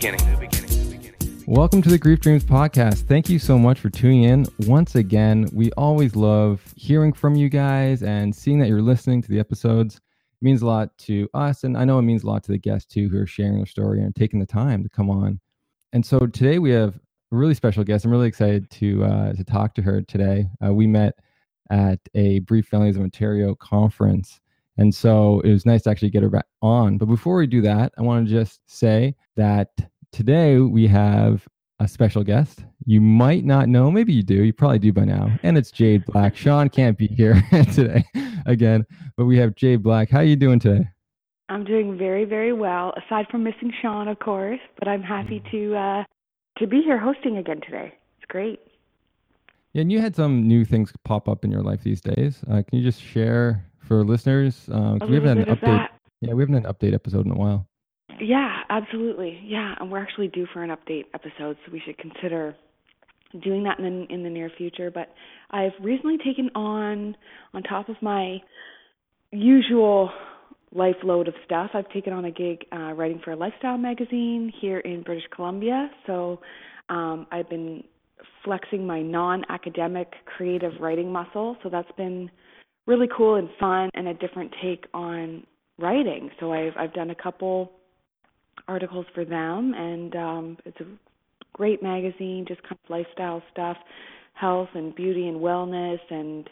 beginning. Welcome to the Grief Dreams podcast. Thank you so much for tuning in once again. We always love hearing from you guys and seeing that you're listening to the episodes. It means a lot to us, and I know it means a lot to the guests too who are sharing their story and taking the time to come on. And so today we have a really special guest. I'm really excited to uh, to talk to her today. Uh, we met at a Bereaved Families of Ontario conference, and so it was nice to actually get her back on. But before we do that, I want to just say that today we have a special guest. You might not know, maybe you do. You probably do by now. And it's Jade Black. Sean can't be here today again, but we have Jade Black. How are you doing today? I'm doing very, very well. Aside from missing Sean, of course, but I'm happy to uh, to be here hosting again today. It's great. Yeah, and you had some new things pop up in your life these days. Uh, can you just share for listeners? Uh, we haven't had an update. Yeah, we haven't had an update episode in a while. Yeah, absolutely. Yeah, and we're actually due for an update episode, so we should consider doing that in the, in the near future. But I've recently taken on, on top of my usual life load of stuff, I've taken on a gig uh, writing for a lifestyle magazine here in British Columbia. So um, I've been flexing my non-academic creative writing muscle. So that's been really cool and fun and a different take on writing. So I've I've done a couple articles for them, and um, it's a great magazine, just kind of lifestyle stuff, health and beauty and wellness, and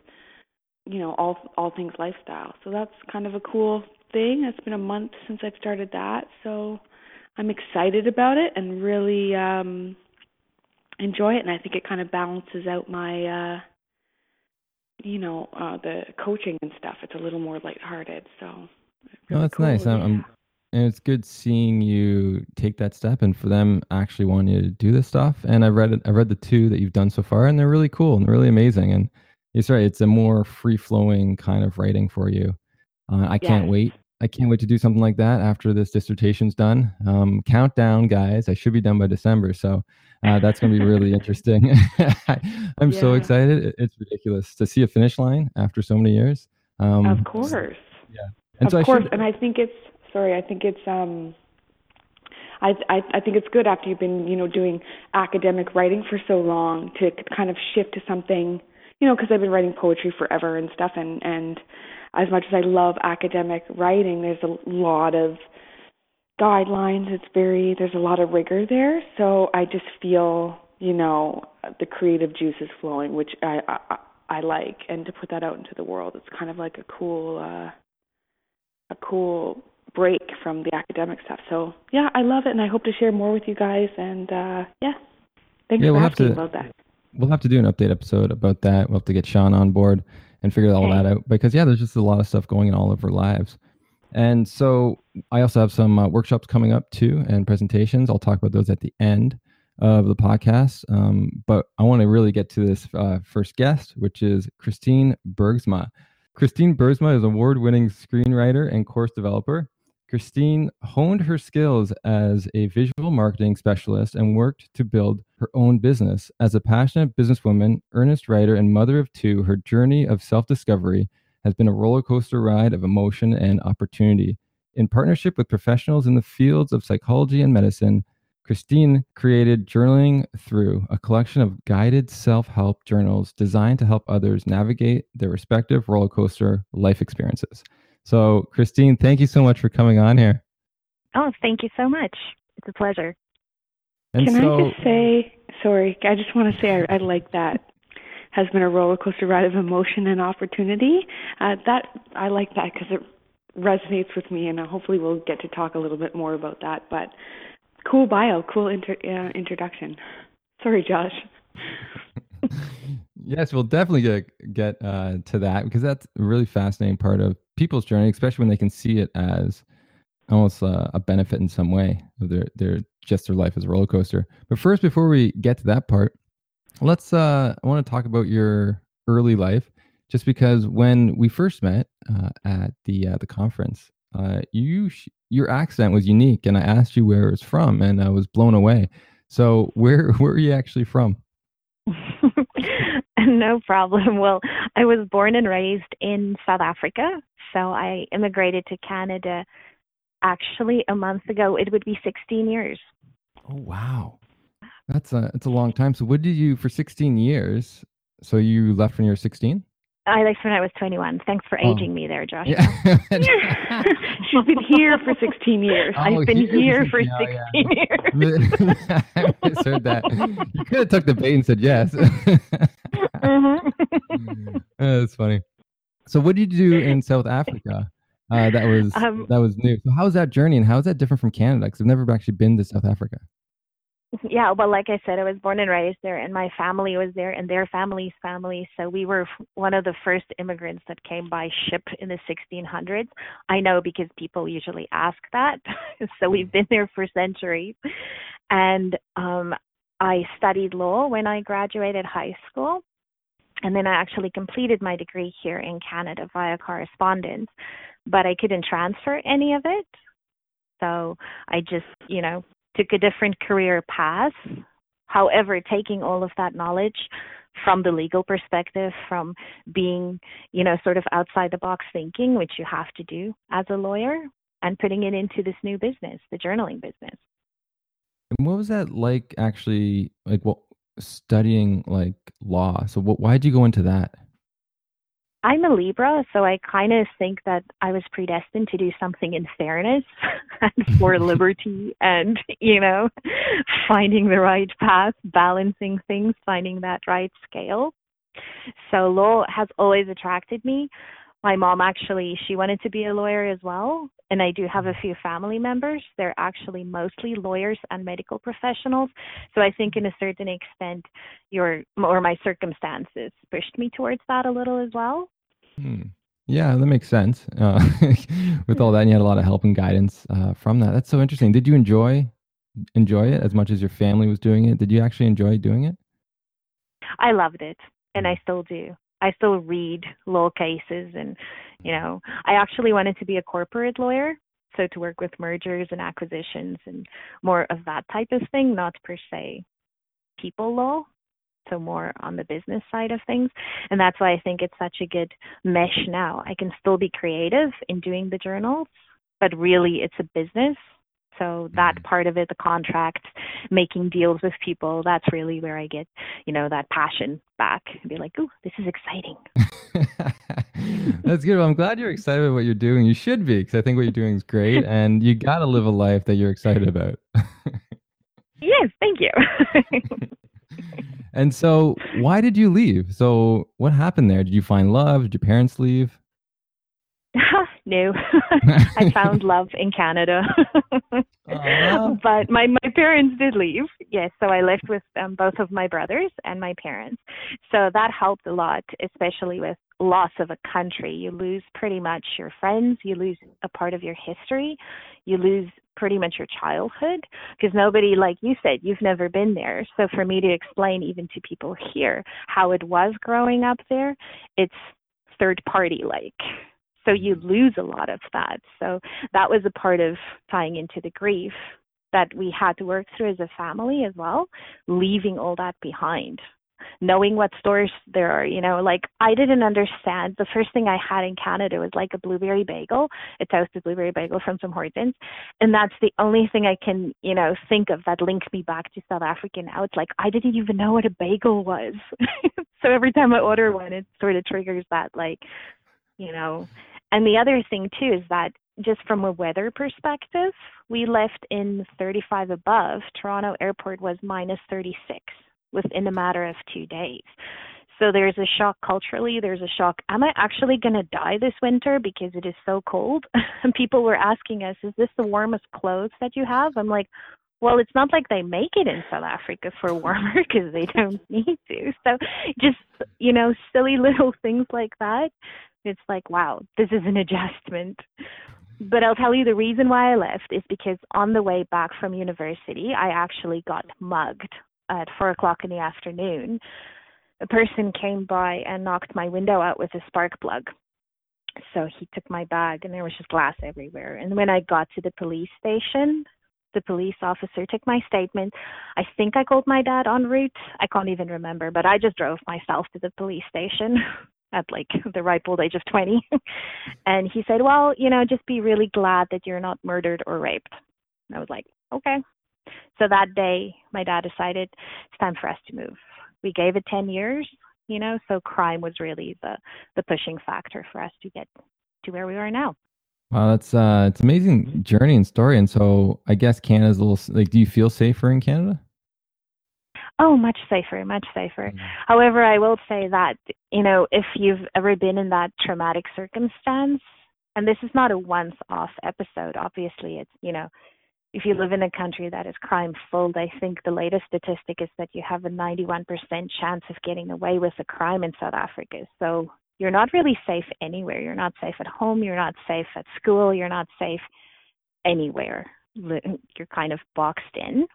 you know all all things lifestyle. So that's kind of a cool thing. It's been a month since I've started that, so I'm excited about it and really um, enjoy it. And I think it kind of balances out my. Uh, you know uh the coaching and stuff it's a little more lighthearted so oh, that's cool, nice yeah. I'm, and it's good seeing you take that step and for them actually wanting you to do this stuff. And i've read it i've read the two that you've done so far and they're really cool and really amazing. And it's right it's a more free flowing kind of writing for you. Uh, i can't wait i can't wait to do something like that after this dissertation's done. Um, countdown guys i should be done by december. So uh, that's going to be really interesting. I'm yeah. so excited it's ridiculous to see a finish line after so many years. Um, of course. yeah. And of so course should, and i think it's sorry. I think it's um I, I I think it's good after you've been you know doing academic writing for so long to kind of shift to something you know because I've been writing poetry forever and stuff and and as much as I love academic writing there's a lot of guidelines it's very there's a lot of rigor there so I just feel you know the creative juices flowing which I I, I like and to put that out into the world it's kind of like a cool uh a cool break from the academic stuff. So yeah, I love it, and I hope to share more with you guys. And uh, yeah, thanks yeah, for we'll asking to, about that. We'll have to do an update episode about that. We'll have to get Sean on board and figure all okay. that out because yeah, there's just a lot of stuff going on all over lives. And so I also have some uh, workshops coming up too and presentations. I'll talk about those at the end of the podcast. Um, but I want to really get to this uh, first guest, which is Christine Bergsma. Christine Bergsma is award winning screenwriter and course developer. Christine honed her skills as a visual marketing specialist and worked to build her own business. As a passionate businesswoman, earnest writer, and mother of two, her journey of self discovery has been a roller coaster ride of emotion and opportunity. In partnership with professionals in the fields of psychology and medicine, Christine created Journaling Through, a collection of guided self help journals designed to help others navigate their respective roller coaster life experiences. So, Christine, thank you so much for coming on here. Oh, thank you so much. It's a pleasure. And Can so, I just say, sorry, I just want to say I, I like that. Has been a roller coaster ride of emotion and opportunity. Uh, that I like that because it resonates with me, and uh, hopefully we'll get to talk a little bit more about that. But cool bio, cool inter, uh, introduction. Sorry, Josh. yes, we'll definitely get get uh, to that because that's a really fascinating part of people's journey, especially when they can see it as almost uh, a benefit in some way of their their just their life as a roller coaster. But first, before we get to that part, let's. Uh, I want to talk about your early life, just because when we first met uh, at the uh, the conference, uh, you your accent was unique, and I asked you where it was from, and I was blown away. So, where where are you actually from? no problem. Well, I was born and raised in South Africa, so I immigrated to Canada actually a month ago. It would be 16 years. Oh wow, that's a that's a long time. So what did you for 16 years? So you left when you were 16? I left when I was 21. Thanks for Oh. aging me there, Josh. Yeah. She's been here for 16 years. Oh, I've been here here for for 16 yeah, years. I misheard that. You could have took the bait and said yes. Mhm. That's funny. So, what did you do in South Africa? Uh, that was Um, that was new. So, how's that journey, and how is that different from Canada? Because I've never actually been to South Africa. Yeah, well, like I said, I was born and raised there, and my family was there, and their family's family. So we were one of the first immigrants that came by ship in the 1600s. I know because people usually ask that. so we've been there for centuries. And um, I studied law when I graduated high school. And then I actually completed my degree here in Canada via correspondence, but I couldn't transfer any of it. So I just, you know, took a different career path. However, taking all of that knowledge from the legal perspective, from being, you know, sort of outside the box thinking, which you have to do as a lawyer, and putting it into this new business, the journaling business. And what was that like? Actually, like what studying like law. So, what? Why did you go into that? I'm a Libra, so I kind of think that I was predestined to do something in fairness and for liberty and, you know, finding the right path, balancing things, finding that right scale. So law has always attracted me. My mom actually, she wanted to be a lawyer as well. And I do have a few family members. They're actually mostly lawyers and medical professionals. So I think, in a certain extent, your or my circumstances pushed me towards that a little as well. Hmm. Yeah, that makes sense. Uh, with all that, and you had a lot of help and guidance uh, from that. That's so interesting. Did you enjoy enjoy it as much as your family was doing it? Did you actually enjoy doing it? I loved it, and I still do. I still read law cases, and you know, I actually wanted to be a corporate lawyer, so to work with mergers and acquisitions and more of that type of thing, not per se people law, so more on the business side of things. And that's why I think it's such a good mesh now. I can still be creative in doing the journals, but really it's a business. So that Mhm. part of it, the contract, making deals with people, that's really where I get, you know, that passion back and be like, ooh, this is exciting. That's good. Well, I'm glad you're excited about what you're doing. You should be, because I think what you're doing is great, and you got to live a life that you're excited about. Yes, thank you. and so, why did you leave? So, what happened there? Did you find love? Did your parents leave? No, I found love in Canada. Aw. but my my parents did leave. Yes, so I lived with um, both of my brothers and my parents. So that helped a lot, especially with loss of a country. You lose pretty much your friends, you lose a part of your history, you lose pretty much your childhood because nobody like you said you've never been there so for me to explain even to people here how it was growing up there it's third party like so you lose a lot of that. So that was a part of tying into the grief that we had to work through as a family as well leaving all that behind knowing what stores there are you know like i didn't understand. The first thing i had in canada was like a blueberry bagel. A toasted blueberry bagel from Tim Hortons. And that's the only thing i can you know think of that links me back to south africa now. It's like i didn't even know what a bagel was. So every time i order one it sort of triggers that like you know and the other thing too is that just from a weather perspective, we left in 35 above. Toronto airport was minus 36 within a matter of two days. So there's a shock culturally. There's a shock. Am I actually going to die this winter because it is so cold? and people were asking us, is this the warmest clothes that you have? I'm like, well, it's not like they make it in South Africa for warmer because they don't need to. So just, you know, silly little things like that. It's like, wow, this is an adjustment. But I'll tell you the reason why I left is because on the way back from university, I actually got mugged at four o'clock in the afternoon. A person came by and knocked my window out with a spark plug. So he took my bag and there was just glass everywhere. And when I got to the police station, the police officer took my statement. I think I called my dad en route. I can't even remember, but I just drove myself to the police station at like the ripe old age of 20. and he said, Well, you know, just be really glad that you're not murdered or raped. And I was like, Okay. So that day, my dad decided it's time for us to move. We gave it 10 years, you know, so crime was really the, the pushing factor for us to get to where we are now. Wow, that's uh, it's amazing journey and story. And so, I guess Canada's a little like. Do you feel safer in Canada? Oh, much safer, much safer. Mm. However, I will say that you know, if you've ever been in that traumatic circumstance, and this is not a once-off episode. Obviously, it's you know, if you live in a country that is crime filled, I think the latest statistic is that you have a 91% chance of getting away with a crime in South Africa. So you're not really safe anywhere. You're not safe at home. You're not safe at school. You're not safe anywhere. You're kind of boxed in.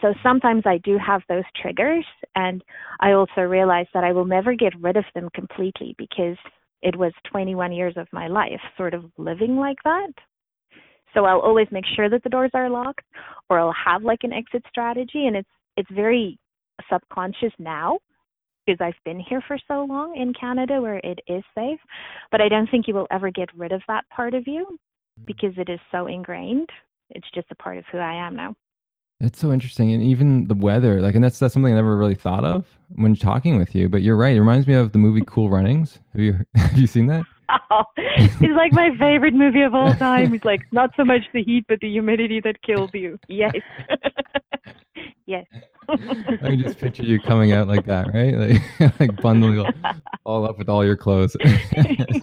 So sometimes I do have those triggers, and I also realize that I will never get rid of them completely because it was 21 years of my life sort of living like that. So I'll always make sure that the doors are locked, or I'll have like an exit strategy, and it's it's very subconscious now because I've been here for so long in Canada where it is safe. But I don't think you will ever get rid of that part of you mm-hmm. because it is so ingrained. It's just a part of who I am now. It's so interesting, and even the weather, like, and that's that's something I never really thought of when talking with you. But you're right; it reminds me of the movie Cool Runnings. Have you have you seen that? Oh, it's like my favorite movie of all time. It's like not so much the heat, but the humidity that kills you. Yes, yes. I can just picture you coming out like that, right? Like, like bundling all up with all your clothes. that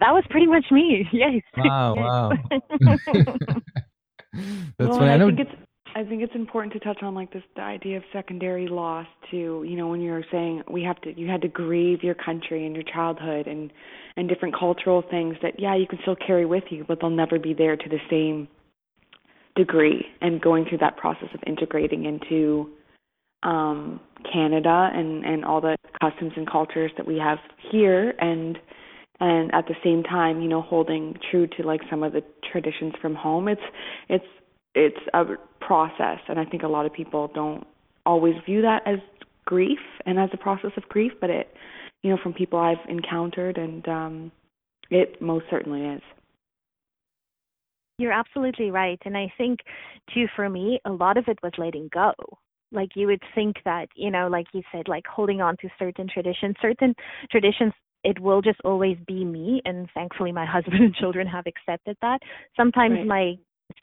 was pretty much me. Yes. Wow! Wow. That's well, funny. I, I know. I think it's important to touch on like this the idea of secondary loss too. You know, when you're saying we have to, you had to grieve your country and your childhood and and different cultural things that yeah you can still carry with you, but they'll never be there to the same degree and going through that process of integrating into um, Canada and, and all the customs and cultures that we have here and and at the same time, you know, holding true to like some of the traditions from home. It's it's it's a process and I think a lot of people don't always view that as grief and as a process of grief, but it you know, from people I've encountered and um it most certainly is. You're absolutely right. And I think, too, for me, a lot of it was letting go. Like you would think that, you know, like you said, like holding on to certain traditions, certain traditions, it will just always be me. And thankfully, my husband and children have accepted that. Sometimes right. my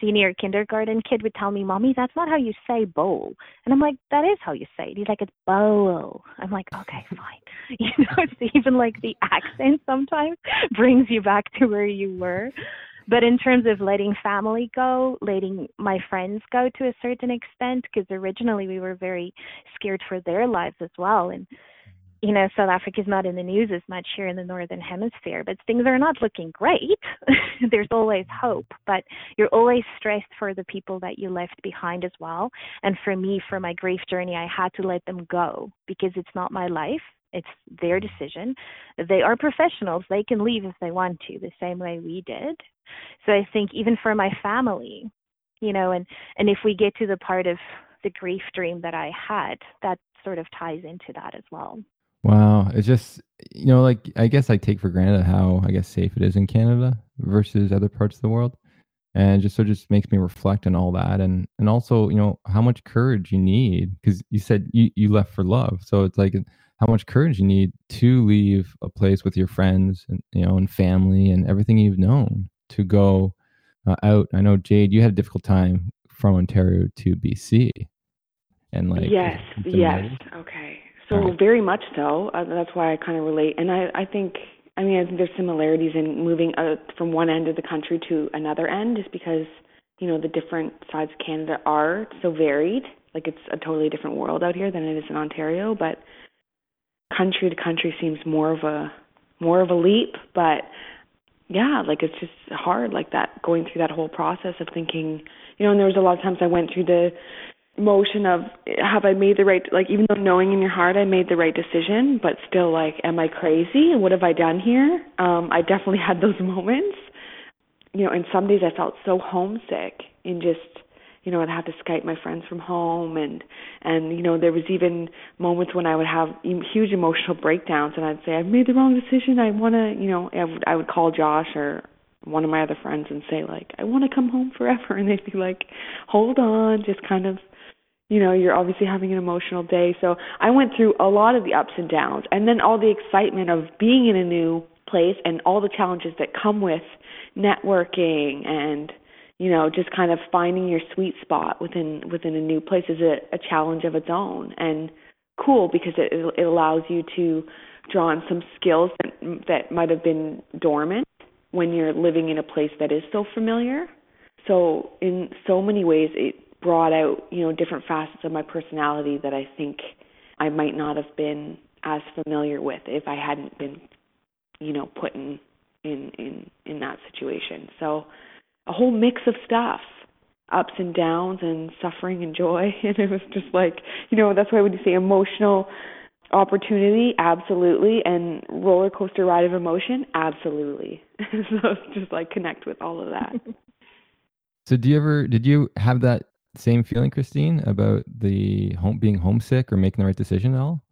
senior kindergarten kid would tell me, Mommy, that's not how you say bowl. And I'm like, that is how you say it. He's like, it's bowl. I'm like, okay, fine. You know, it's even like the accent sometimes brings you back to where you were. But in terms of letting family go, letting my friends go to a certain extent, because originally we were very scared for their lives as well. And, you know, South Africa is not in the news as much here in the Northern Hemisphere, but things are not looking great. There's always hope, but you're always stressed for the people that you left behind as well. And for me, for my grief journey, I had to let them go because it's not my life. It's their decision. They are professionals. They can leave if they want to, the same way we did. So I think even for my family, you know, and and if we get to the part of the grief dream that I had, that sort of ties into that as well. Wow, it's just you know, like I guess I take for granted how I guess safe it is in Canada versus other parts of the world, and just so it just makes me reflect on all that, and and also you know how much courage you need because you said you you left for love, so it's like how much courage you need to leave a place with your friends and you know and family and everything you've known to go uh, out. I know Jade, you had a difficult time from Ontario to BC, and like yes, yes, okay. So right. very much so. Uh, that's why I kind of relate, and I I think I mean I think there's similarities in moving uh, from one end of the country to another end, just because you know the different sides of Canada are so varied. Like it's a totally different world out here than it is in Ontario, but country to country seems more of a more of a leap, but yeah, like it's just hard like that going through that whole process of thinking, you know, and there was a lot of times I went through the motion of have I made the right like even though knowing in your heart I made the right decision, but still like am I crazy and what have I done here? Um I definitely had those moments. You know, and some days I felt so homesick and just you know, I'd have to Skype my friends from home and and you know, there was even moments when I would have huge emotional breakdowns and I'd say I've made the wrong decision. I want to, you know, I would I would call Josh or one of my other friends and say like, I want to come home forever, and they'd be like, Hold on, just kind of you know, you're obviously having an emotional day. So I went through a lot of the ups and downs and then all the excitement of being in a new place and all the challenges that come with networking and you know just kind of finding your sweet spot within within a new place is a, a challenge of its own and cool because it it allows you to draw on some skills that that might have been dormant when you're living in a place that is so familiar so in so many ways it brought out you know different facets of my personality that I think I might not have been as familiar with if I hadn't been you know put in in in in that situation. So a whole mix of stuff, ups and downs and suffering and joy and it was just like, you know, that's why when you say emotional opportunity, absolutely, and roller coaster ride of emotion, absolutely. so just like connect with all of that. so do you ever did you have that same feeling, Christine, about the home being homesick or making the right decision at all?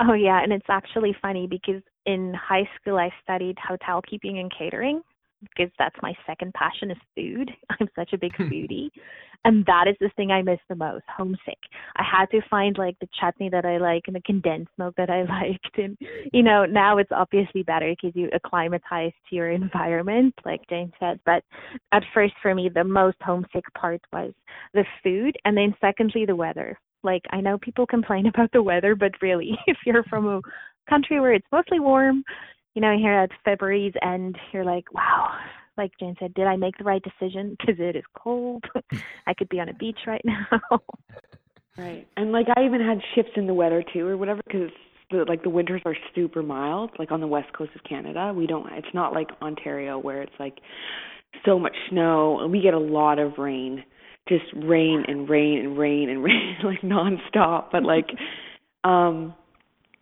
Oh yeah, and it's actually funny because in high school I studied hotel keeping and catering because that's my second passion is food. I'm such a big foodie. And that is the thing I miss the most, homesick. I had to find like the chutney that I like and the condensed milk that I liked and you know, now it's obviously better because you acclimatize to your environment, like Jane said. But at first for me the most homesick part was the food and then secondly the weather. Like I know people complain about the weather, but really if you're from a country where it's mostly warm, you know, here at February's end, you're like, wow, like Jane said, did I make the right decision? Because it is cold. I could be on a beach right now. right, and like I even had shifts in the weather too, or whatever, because the like the winters are super mild. Like on the west coast of Canada, we don't. It's not like Ontario where it's like so much snow, and we get a lot of rain, just rain and rain and rain and rain, like nonstop. But like, um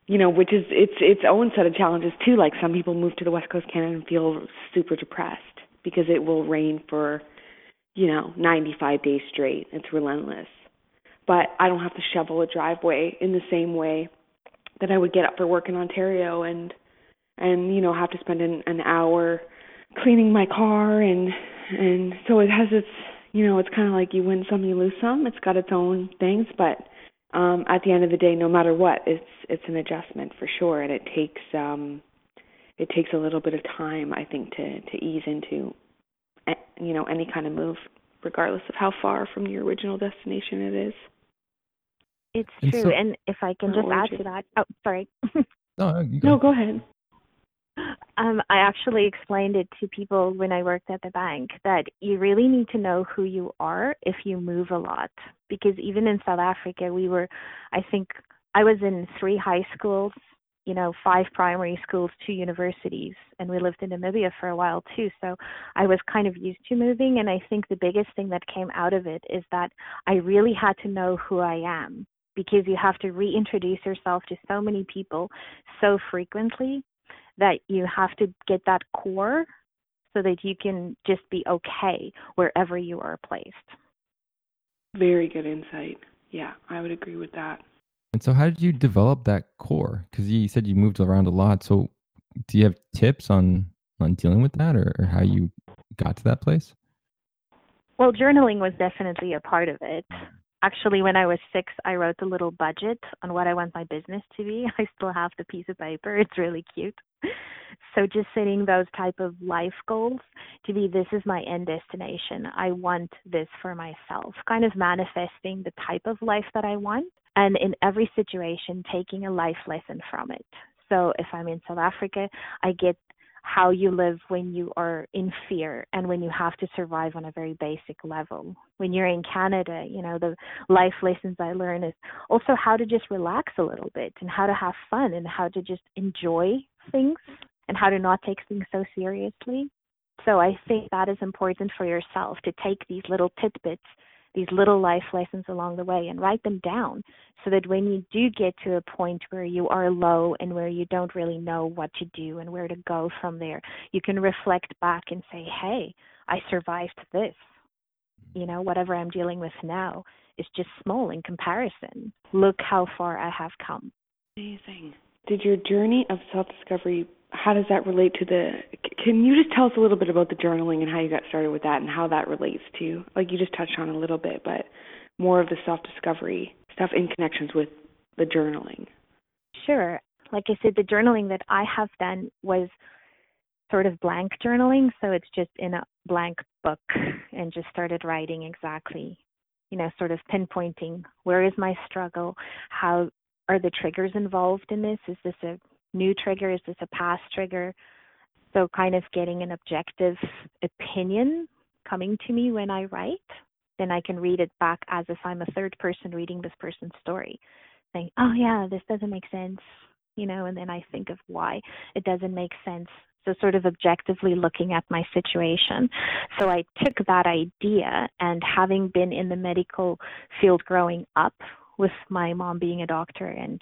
you know, which is it's its own set of challenges too. Like some people move to the West Coast Canada and feel super depressed because it will rain for, you know, 95 days straight. It's relentless. But I don't have to shovel a driveway in the same way that I would get up for work in Ontario and and you know have to spend an, an hour cleaning my car and and so it has its you know it's kind of like you win some you lose some it's got its own things but um, at the end of the day, no matter what, it's it's an adjustment for sure, and it takes um, it takes a little bit of time, I think, to to ease into, you know, any kind of move, regardless of how far from your original destination it is. It's and true, so, and if I can just add to that, oh, sorry. no, go. no, go ahead. Um, I actually explained it to people when I worked at the bank that you really need to know who you are if you move a lot. Because even in South Africa, we were, I think, I was in three high schools, you know, five primary schools, two universities, and we lived in Namibia for a while too. So I was kind of used to moving. And I think the biggest thing that came out of it is that I really had to know who I am because you have to reintroduce yourself to so many people so frequently that you have to get that core so that you can just be okay wherever you are placed. Very good insight. Yeah, I would agree with that. And so, how did you develop that core? Because you said you moved around a lot. So, do you have tips on on dealing with that, or, or how you got to that place? Well, journaling was definitely a part of it. Actually, when I was six, I wrote a little budget on what I want my business to be. I still have the piece of paper. It's really cute. So just setting those type of life goals to be this is my end destination. I want this for myself. Kind of manifesting the type of life that I want and in every situation taking a life lesson from it. So if I'm in South Africa, I get how you live when you are in fear and when you have to survive on a very basic level. When you're in Canada, you know, the life lessons I learn is also how to just relax a little bit and how to have fun and how to just enjoy things and how to not take things so seriously. So I think that is important for yourself to take these little tidbits these little life lessons along the way and write them down so that when you do get to a point where you are low and where you don't really know what to do and where to go from there, you can reflect back and say, hey, I survived this. You know, whatever I'm dealing with now is just small in comparison. Look how far I have come. Amazing. Did your journey of self discovery how does that relate to the can you just tell us a little bit about the journaling and how you got started with that and how that relates to like you just touched on a little bit but more of the self discovery stuff in connections with the journaling. Sure. Like i said the journaling that i have done was sort of blank journaling so it's just in a blank book and just started writing exactly you know sort of pinpointing where is my struggle how are the triggers involved in this is this a new trigger? Is this a past trigger? So, kind of getting an objective opinion coming to me when I write, then I can read it back as if I'm a third person reading this person's story, saying, oh, yeah, this doesn't make sense, you know, and then I think of why it doesn't make sense. So, sort of objectively looking at my situation. So, I took that idea, and having been in the medical field growing up, with my mom being a doctor and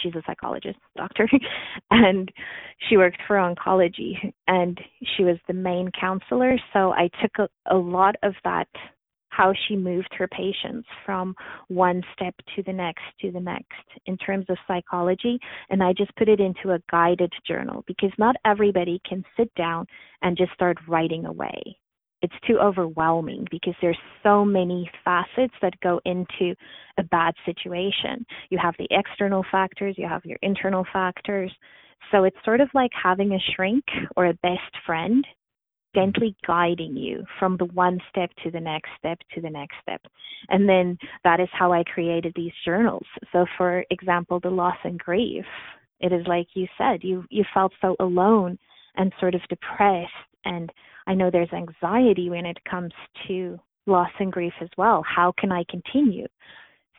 she's a psychologist doctor and she worked for oncology and she was the main counselor. So i took a, a lot of that how she moved her patients from one step to the next to the next in terms of psychology. And i just put it into a guided journal because not everybody can sit down and just start writing away it's too overwhelming because there's so many facets that go into a bad situation. You have the external factors, you have your internal factors. So it's sort of like having a shrink or a best friend gently guiding you from the one step to the next step to the next step. And then that is how I created these journals. So for example, the loss and grief, it is like you said, you you felt so alone and sort of depressed and I know there's anxiety when it comes to loss and grief as well. How can I continue?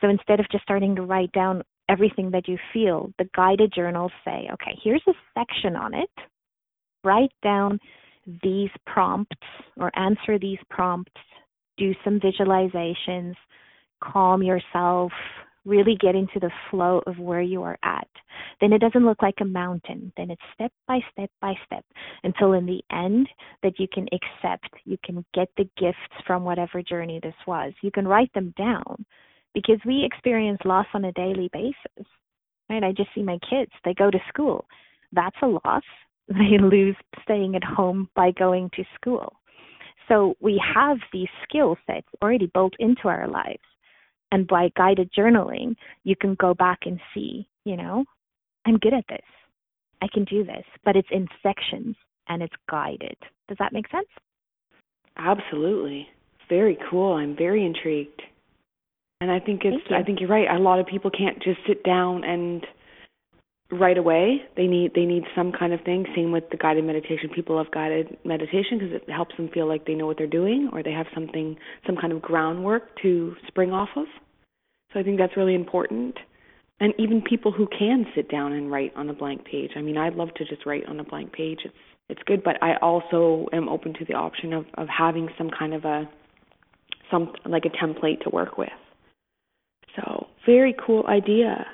So instead of just starting to write down everything that you feel, the guided journals say, okay, here's a section on it. Write down these prompts or answer these prompts, do some visualizations, calm yourself, really get into the flow of where you are at. Then it doesn't look like a mountain. Then it's step by step by step until in the end that you can accept, you can get the gifts from whatever journey this was. You can write them down because we experience loss on a daily basis. Right? I just see my kids, they go to school. That's a loss. They lose staying at home by going to school. So we have these skill sets already built into our lives and by guided journaling, you can go back and see, you know, I'm good at this. I can do this, but it's in sections and it's guided. Does that make sense? Absolutely. Very cool. I'm very intrigued. And I think it's I think you're right. A lot of people can't just sit down and right away. They need they need some kind of thing. Same with the guided meditation. People love guided meditation because it helps them feel like they know what they're doing or they have something some kind of groundwork to spring off of. So I think that's really important. And even people who can sit down and write on a blank page. I mean, I'd love to just write on a blank page. It's it's good, but I also am open to the option of of having some kind of a some like a template to work with. So, very cool idea.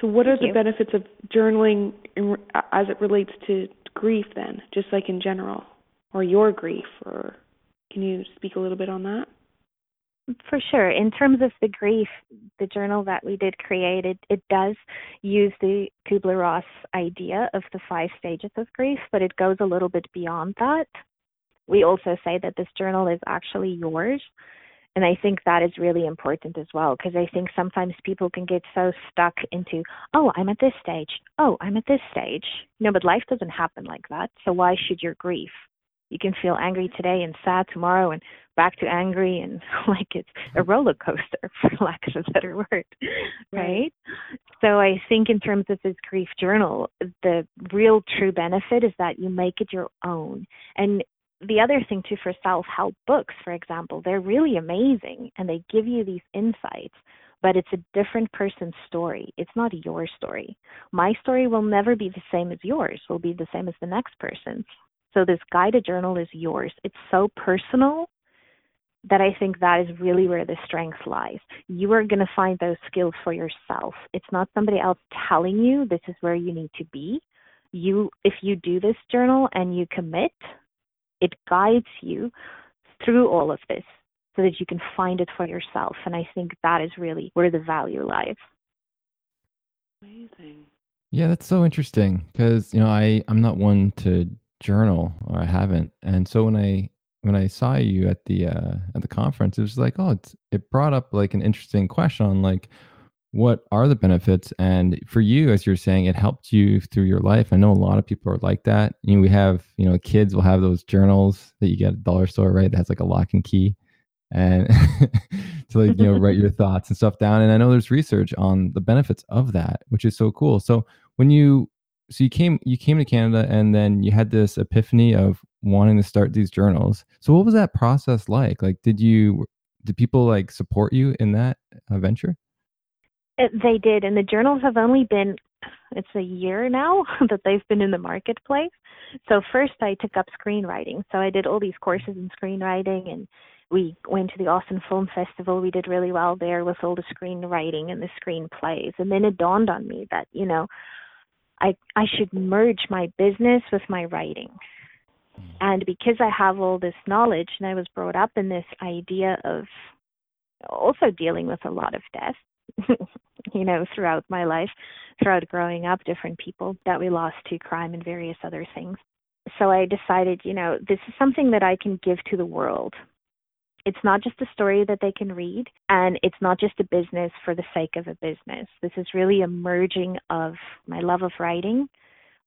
So, what Thank are you. the benefits of journaling in, as it relates to grief, then, just like in general, or your grief? Or can you speak a little bit on that? For sure. In terms of the grief, the journal that we did create, it, it does use the Kubler Ross idea of the five stages of grief, but it goes a little bit beyond that. We also say that this journal is actually yours. And I think that is really important as well because I think sometimes people can get so stuck into, oh, I'm at this stage. Oh, I'm at this stage. No, but life doesn't happen like that. So why should your grief? You can feel angry today and sad tomorrow and back to angry and like it's a roller coaster, for lack of a better word. Right? So I think in terms of this grief journal, the real true benefit is that you make it your own. And the other thing too for self-help books for example they're really amazing and they give you these insights but it's a different person's story it's not your story my story will never be the same as yours will be the same as the next person so this guided journal is yours it's so personal that I think that is really where the strength lies. You are going to find those skills for yourself. It's not somebody else telling you this is where you need to be. You if you do this journal and you commit, it guides you through all of this so that you can find it for yourself. And I think that is really where the value lies. Amazing. Yeah, that's so interesting because you know I I'm not one to journal or I haven't, and so when I when I saw you at the uh, at the conference, it was like oh it's, it brought up like an interesting question on like what are the benefits and for you as you're saying it helped you through your life. I know a lot of people are like that. You know, we have you know kids will have those journals that you get at the dollar store right that has like a lock and key and to like you know write your thoughts and stuff down and i know there's research on the benefits of that which is so cool so when you so you came you came to canada and then you had this epiphany of wanting to start these journals so what was that process like like did you did people like support you in that uh, venture it, they did and the journals have only been it's a year now that they've been in the marketplace so first i took up screenwriting so i did all these courses in screenwriting and we went to the Austin Film Festival. We did really well there with all the screenwriting and the screenplays. And then it dawned on me that, you know, I I should merge my business with my writing. Mm. And because I have all this knowledge and I was brought up in this idea of also dealing with a lot of death, you know, throughout my life, throughout growing up, different people that we lost to crime and various other things. So I decided, you know, this is something that I can give to the world it's not just a story that they can read, and it's not just a business for the sake of a business. This is really a merging of my love of writing,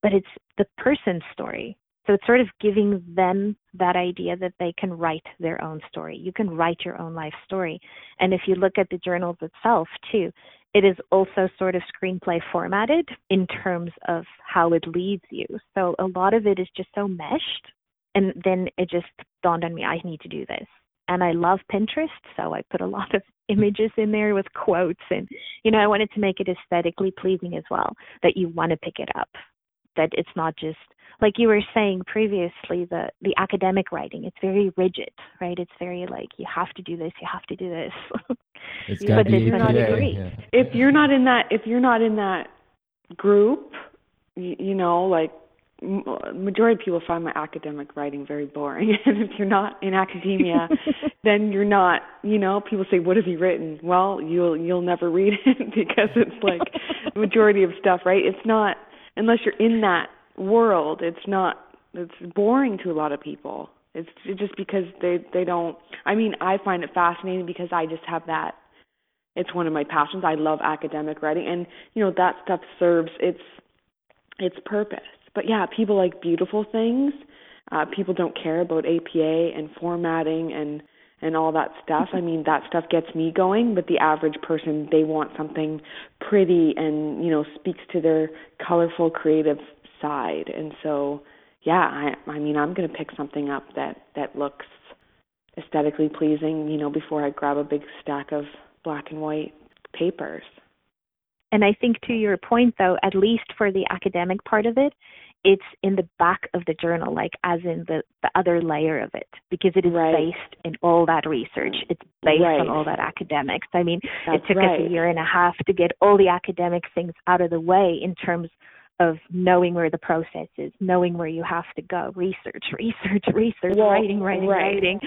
but it's the person's story. So it's sort of giving them that idea that they can write their own story. You can write your own life story. And if you look at the journals itself, too, it is also sort of screenplay formatted in terms of how it leads you. So a lot of it is just so meshed. And then it just dawned on me, I need to do this and I love Pinterest, so I put a lot of images in there with quotes and you know, I wanted to make it aesthetically pleasing as well, that you want to pick it up. That it's not just like you were saying previously, the the academic writing, it's very rigid, right? It's very like you have to do this, you have to do this. It's got to be if not Yeah. If you're not in that if you're not in that group, you, you know, like majority of people find my academic writing very boring and if you're not in academia then you're not you know people say what have you written well you'll you'll never read it because it's like the majority of stuff right it's not unless you're in that world it's not it's boring to a lot of people it's just because they they don't i mean i find it fascinating because i just have that it's one of my passions i love academic writing and you know that stuff serves its its purpose but yeah, people like beautiful things. Uh, people don't care about APA and formatting and and all that stuff. I mean, that stuff gets me going, but the average person, they want something pretty and, you know, speaks to their colorful creative side. And so, yeah, I I mean, I'm going to pick something up that that looks aesthetically pleasing, you know, before I grab a big stack of black and white papers. And I think to your point, though, at least for the academic part of it, it's in the back of the journal, like as in the, the other layer of it, because it is right. based in all that research. It's based right. on all that academics. I mean, That's it took right. us a year and a half to get all the academic things out of the way in terms of knowing where the process is, knowing where you have to go, research, research, research, well, writing, writing, writing.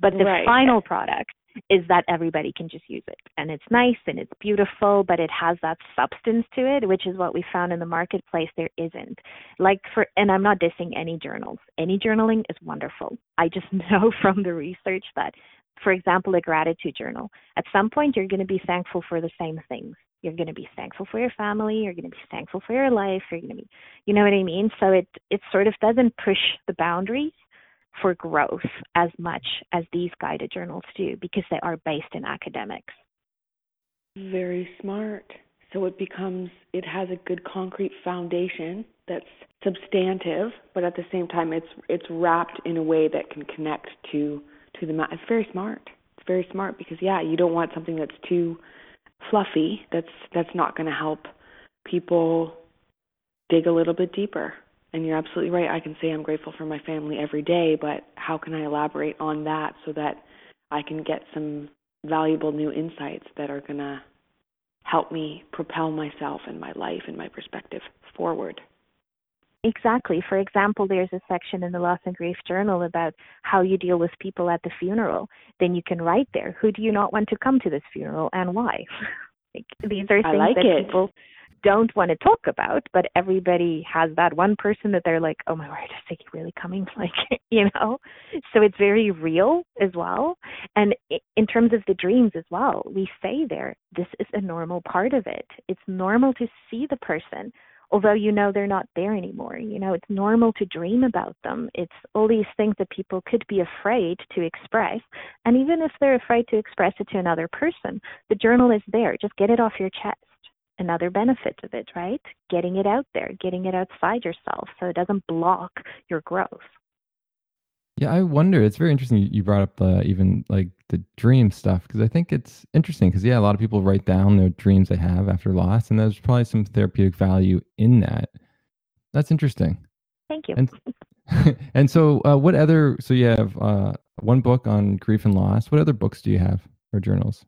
But the final product is that everybody can just use it. And it's nice and it's beautiful, but it has that substance to it, which is what we found in the marketplace there isn't. Like for and I'm not dissing any journals. Any journaling is wonderful. I just know from the research that for example, a gratitude journal. At some point you're going to be thankful for the same things. You're going to be thankful for your family, you're going to be thankful for your life, you're going to be you know what I mean? So it it sort of doesn't push the boundaries for growth as much as these guided journals do because they are based in academics. Very smart. So it becomes, it has a good concrete foundation that's substantive, but at the same time, it's it's wrapped in a way that can connect to to the. It's very smart. It's very smart because yeah, you don't want something that's too fluffy. That's that's not going to help people dig a little bit deeper. And you're absolutely right. I can say I'm grateful for my family every day, but how can I elaborate on that so that I can get some valuable new insights that are going to help me propel myself and my life and my perspective forward? Exactly. For example, there's a section in the Loss and Grief Journal about how you deal with people at the funeral. Then you can write there, who do you not want to come to this funeral and why? like, these are things like that it. people don't want to talk about, but everybody has that one person that they're like, oh my word, is Siggy really coming? Like, you know? So it's very real as well. And in terms of the dreams as well, we say there, this is a normal part of it. It's normal to see the person, although you know they're not there anymore. You know, it's normal to dream about them. It's all these things that people could be afraid to express. And even if they're afraid to express it to another person, the journal is there. Just get it off your chest another benefit of it, right? Getting it out there, getting it outside yourself so it doesn't block your growth. Yeah, I wonder. It's very interesting you brought up the even like the dream stuff because I think it's interesting because yeah, a lot of people write down their dreams they have after loss, and there's probably some therapeutic value in that. That's interesting. Thank you. And, and so, uh, what other? So you have uh, one book on grief and loss. What other books do you have or journals?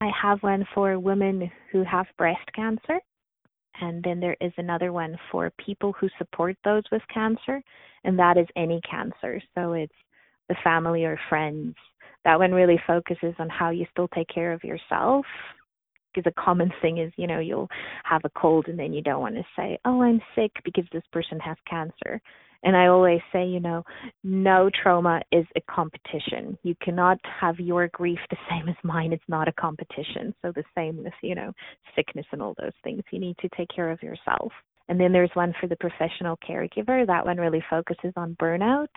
I have one for women who have breast cancer. And then there is another one for people who support those with cancer, and that is any cancer. So it's the family or friends. That one really focuses on how you still take care of yourself. Because a common thing is, you know, you'll have a cold and then you don't want to say, oh, I'm sick because this person has cancer. And I always say, you know, no trauma is a competition. You cannot have your grief the same as mine. It's not a competition. So the same with, you know, sickness and all those things. You need to take care of yourself. And then there's one for the professional caregiver. That one really focuses on burnout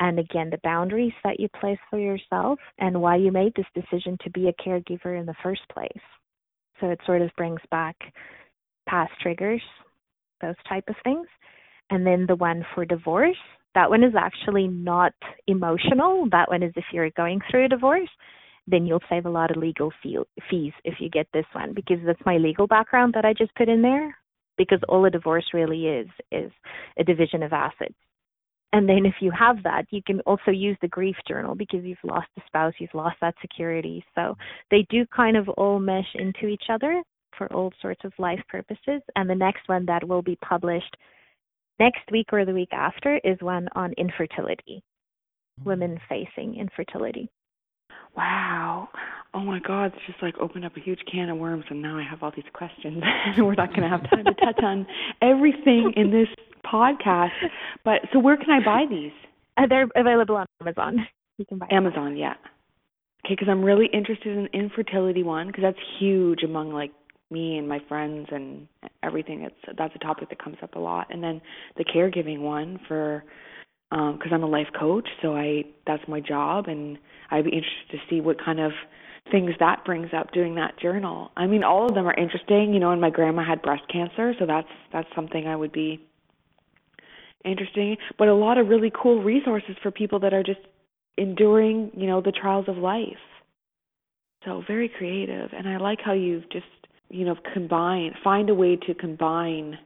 and again the boundaries that you place for yourself and why you made this decision to be a caregiver in the first place. So it sort of brings back past triggers, those type of things and then the one for divorce. That one is actually not emotional. That one is if you're going through a divorce, then you'll save a lot of legal fee- fees if you get this one because that's my legal background that I just put in there. Because all a divorce really is is a division of assets. And then if you have that, you can also use the grief journal because you've lost a spouse, you've lost that security. So they do kind of all mesh into each other for all sorts of life purposes. And the next one that will be published Next week or the week after is one on infertility, women facing infertility. Wow. Oh my God, it's just like opened up a huge can of worms, and now I have all these questions. We're not going to have time to touch on everything in this podcast. But so, where can I buy these? Uh, they're available on Amazon. You can buy Amazon, them. yeah. Okay, because I'm really interested in infertility one because that's huge among like me and my friends and everything. It's that's a topic that comes up a lot. And then the caregiving one for because um, I'm a life coach, so I that's my job, and I'd be interested to see what kind of things that brings up doing that journal. I mean, all of them are interesting, you know. And my grandma had breast cancer, so that's that's something I would be interesting. But a lot of really cool resources for people that are just enduring, you know, the trials of life. So very creative, and I like how you've just you know combine find a way to combine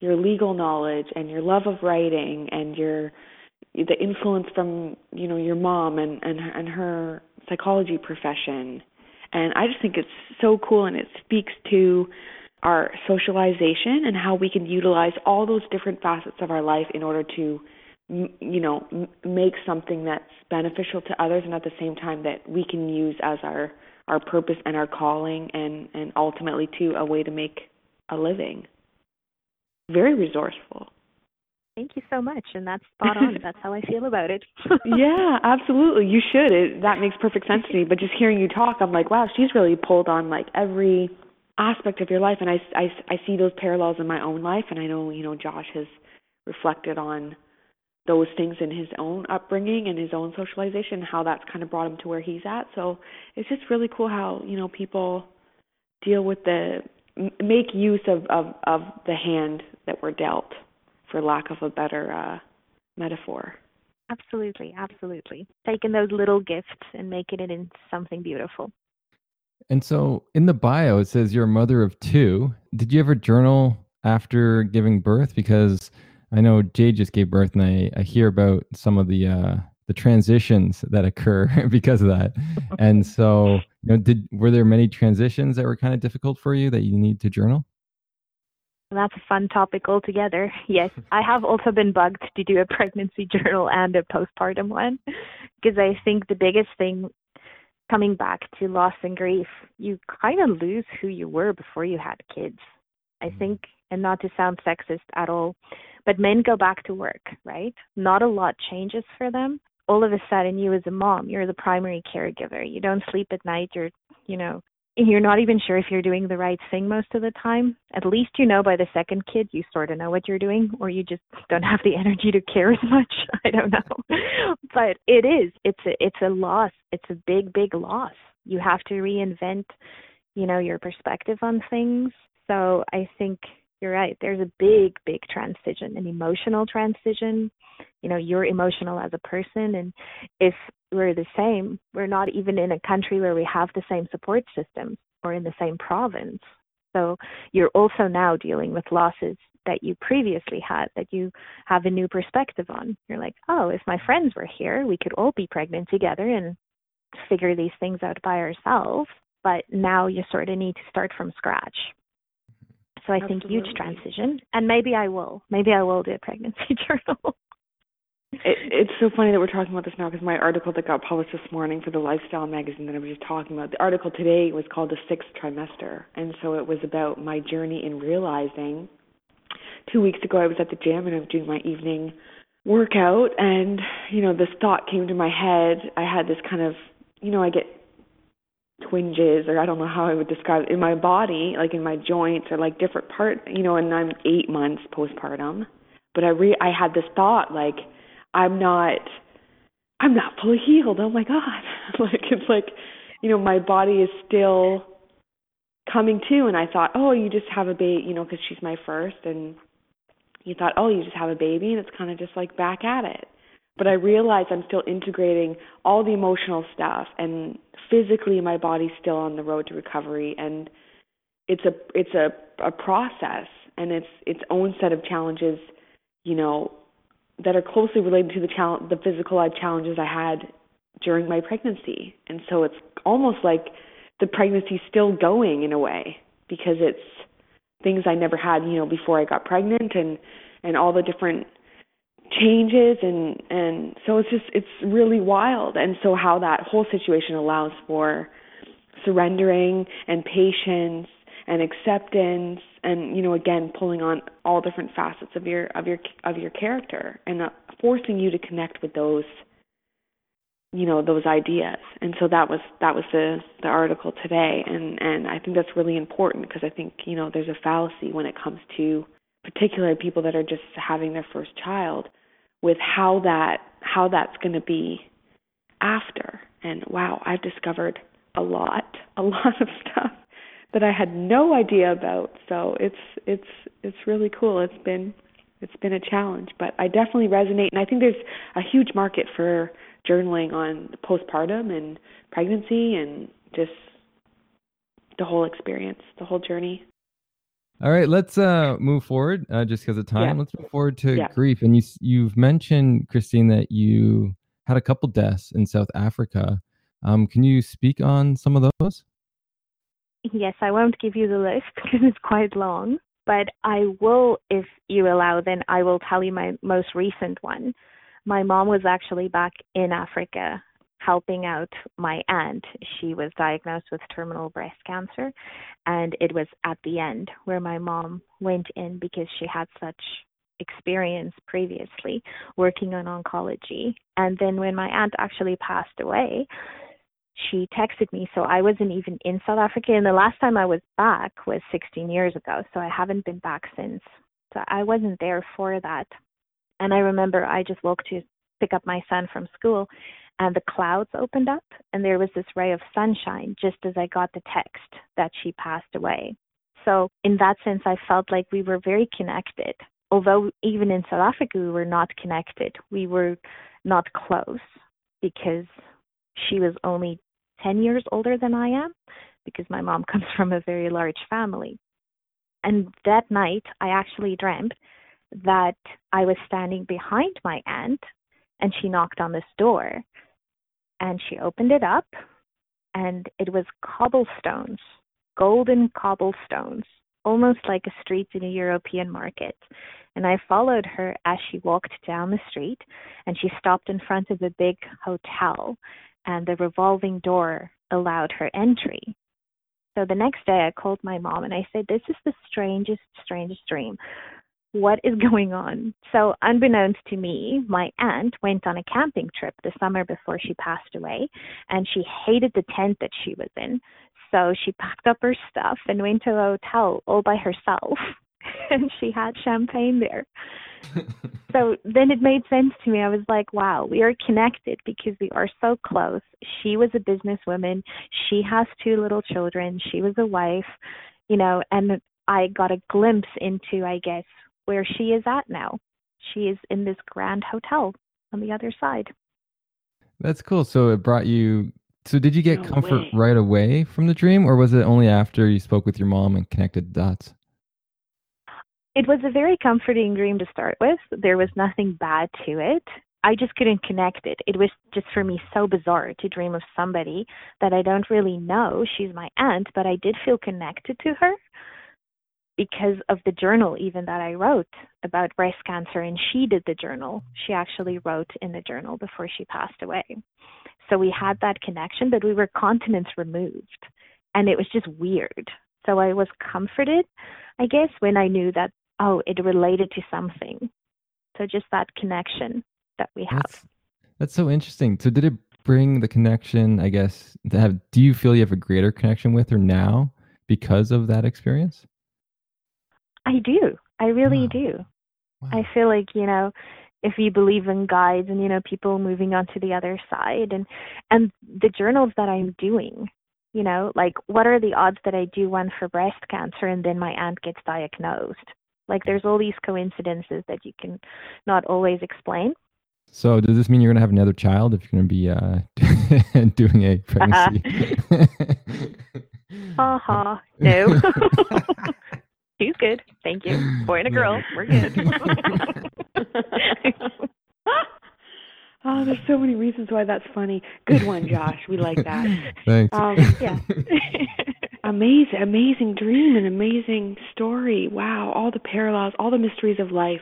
your legal knowledge and your love of writing and your the influence from you know your mom and and and her psychology profession. And i just think it's so cool and it speaks to our socialization and how we can utilize all those different facets of our life in order to you know make something that's beneficial to others and at the same time that we can use as our our purpose and our calling and and ultimately to a way to make a living. Very resourceful. Thank you so much and that's spot on. That's how i feel about it. Yeah absolutely. You should. It, that makes perfect sense to me. But just hearing you talk i'm like wow she's really pulled on like every aspect of your life. And i i, I see those parallels in my own life. And i know you know josh has reflected on those things in his own upbringing and his own socialization, how that's kind of brought him to where he's at. So it's just really cool how you know people deal with the make use of of of the hand that we're dealt, for lack of a better uh, metaphor. Absolutely, absolutely. Taking those little gifts and making it into something beautiful. And so in the bio, it says you're a mother of two. Did you ever journal after giving birth? Because I know Jade just gave birth, and I, I hear about some of the uh, the transitions that occur because of that. and so, you know, did were there many transitions that were kind of difficult for you that you need to journal? That's a fun topic altogether. Yes, I have also been bugged to do a pregnancy journal and a postpartum one because I think the biggest thing coming back to loss and grief, you kind of lose who you were before you had kids. I think, and not to sound sexist at all, but men go back to work, right? Not a lot changes for them. All of a sudden, you as a mom, you're the primary caregiver. You don't sleep at night. You're, you know, you're not even sure if you're doing the right thing most of the time. At least you know by the second kid you sort of know what you're doing, or you just don't have the energy to care as much. I don't know, but it is. It's a it's a loss. It's a big big loss. You have to reinvent, you know, your perspective on things. So I think you're right. There's a big big transition, an emotional transition. You know, you're emotional as a person, and if we're the same. We're not even in a country where we have the same support systems or in the same province. So you're also now dealing with losses that you previously had that you have a new perspective on. You're like, oh, if my friends were here, we could all be pregnant together and figure these things out by ourselves. But now you sort of need to start from scratch. So I Absolutely. think huge transition. And maybe I will. Maybe I will do a pregnancy journal. It, it's so funny that we're talking about this now because my article that got published this morning for the lifestyle magazine that I was just talking about, the article today was called The Sixth Trimester. And so it was about my journey in realizing two weeks ago I was at the gym and I was doing my evening workout and, you know, this thought came to my head. I had this kind of, you know, I get twinges or I don't know how I would describe it in my body, like in my joints or like different part, you know, and I'm eight months postpartum. But I re I had this thought like I'm not I'm not fully healed. Oh my god. like it's like, you know, my body is still coming to and I thought, "Oh, you just have a baby, you know, cuz she's my first and you thought, "Oh, you just have a baby." And it's kind of just like back at it. But I realize I'm still integrating all the emotional stuff and physically my body's still on the road to recovery and it's a it's a a process and it's its own set of challenges, you know, that are closely related to the challenge, the physical challenges I had during my pregnancy. And so it's almost like the pregnancy's still going in a way because it's things I never had, you know, before I got pregnant and and all the different changes and and so it's just it's really wild. And so how that whole situation allows for surrendering and patience and acceptance and you know again pulling on all different facets of your of your of your character and uh, forcing you to connect with those you know those ideas. And so that was that was the the article today. And and I think that's really important because I think you know there's a fallacy when it comes to particularly people that are just having their first child with how that how that's going to be after and wow I've discovered a lot a lot of stuff that I had no idea about. So it's it's it's really cool. It's been it's been a challenge, but I definitely resonate and I think there's a huge market for journaling on postpartum and pregnancy and just the whole experience, the whole journey. All right, let's uh, move forward. Uh, just because of time, yeah. let's move forward to yeah. grief. And you you've mentioned Christine that you had a couple deaths in South Africa. Um, can you speak on some of those? Yes, I won't give you the list because it's quite long, but I will, if you allow, then I will tell you my most recent one. My mom was actually back in Africa helping out my aunt. She was diagnosed with terminal breast cancer, and it was at the end where my mom went in because she had such experience previously working on oncology. And then when my aunt actually passed away, she texted me. So I wasn't even in South Africa. And the last time I was back was 16 years ago. So I haven't been back since. So I wasn't there for that. And I remember I just woke to pick up my son from school and the clouds opened up and there was this ray of sunshine just as I got the text that she passed away. So in that sense, I felt like we were very connected. Although even in South Africa, we were not connected. We were not close because she was only 10 years older than I am because my mom comes from a very large family. And that night, I actually dreamt that I was standing behind my aunt and she knocked on this door. And she opened it up and it was cobblestones, golden cobblestones, almost like a street in a European market. And I followed her as she walked down the street and she stopped in front of a big hotel and the revolving door allowed her entry. So the next day I called my mom and I said, This is the strangest, strangest dream. What is going on? So, unbeknownst to me, my aunt went on a camping trip the summer before she passed away, and she hated the tent that she was in. So, she packed up her stuff and went to a hotel all by herself, and she had champagne there. so then it made sense to me. I was like, wow, we are connected because we are so close. She was a businesswoman. She has two little children. She was a wife, you know, and I got a glimpse into, I guess, where she is at now. She is in this grand hotel on the other side. That's cool. So it brought you. So did you get no comfort way. right away from the dream, or was it only after you spoke with your mom and connected the dots? It was a very comforting dream to start with. There was nothing bad to it. I just couldn't connect it. It was just for me so bizarre to dream of somebody that I don't really know. She's my aunt, but I did feel connected to her because of the journal even that I wrote about breast cancer and she did the journal. She actually wrote in the journal before she passed away. So we had that connection, but we were continents removed and it was just weird. So I was comforted, I guess, when I knew that oh, it related to something. So just that connection that we have. That's, that's so interesting. So did it bring the connection, I guess, to have do you feel you have a greater connection with her now because of that experience? I do. I really wow. do. Wow. I feel like, you know, if you believe in guides and you know people moving on to the other side and and the journals that I'm doing you know like what are the odds that I do one for breast cancer and then my aunt gets diagnosed like there's all these coincidences that you can not always explain. So does this mean you're going to have another child if you're going to be uh, doing a pregnancy? Uh huh. No. She's good. Thank you. Boy and a girl. We're good. oh, there's so many reasons why that's funny. Good one, Josh. We like that. Thanks. Um, yeah amazing, amazing dream, and amazing story. Wow, all the parallels, all the mysteries of life.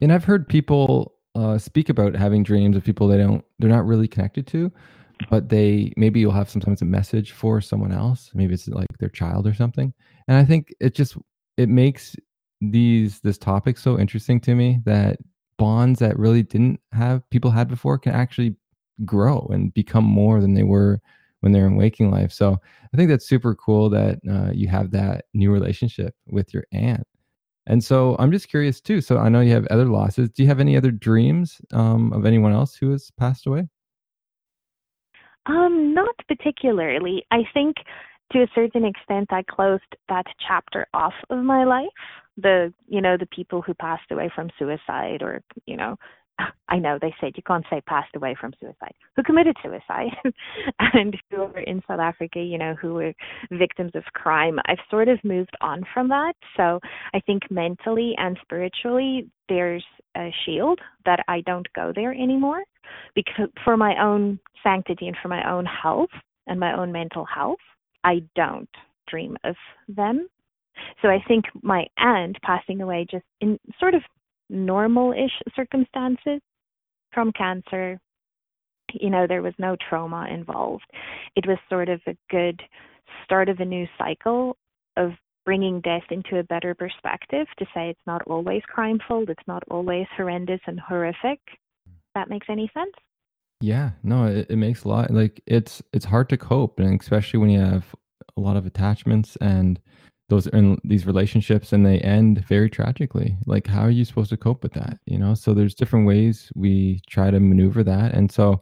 And I've heard people uh, speak about having dreams of people they don't, they're not really connected to, but they maybe you'll have sometimes a message for someone else. Maybe it's like their child or something. And I think it just it makes these this topic so interesting to me that bonds that really didn't have people had before can actually grow and become more than they were when they're in waking life. So I think that's super cool that uh, you have that new relationship with your aunt. And so I'm just curious too. So I know you have other losses. Do you have any other dreams um, of anyone else who has passed away? Um, not particularly. I think to a certain extent I closed that chapter off of my life. The you know, the people who passed away from suicide or, you know, I know they said you can't say passed away from suicide, who committed suicide and who were in South Africa, you know, who were victims of crime. I've sort of moved on from that. So I think mentally and spiritually, there's a shield that I don't go there anymore because for my own sanctity and for my own health and my own mental health, I don't dream of them. So I think my aunt passing away just in sort of normal-ish circumstances from cancer you know there was no trauma involved. It was sort of a good start of a new cycle of bringing death into a better perspective to say it's not always crimeful it's not always horrendous and horrific. That makes any sense yeah no it, it makes a lot like it's it's hard to cope and especially when you have a lot of attachments and those in these relationships and they end very tragically. Like how are you supposed to cope with that you know? So there's different ways we try to maneuver that and so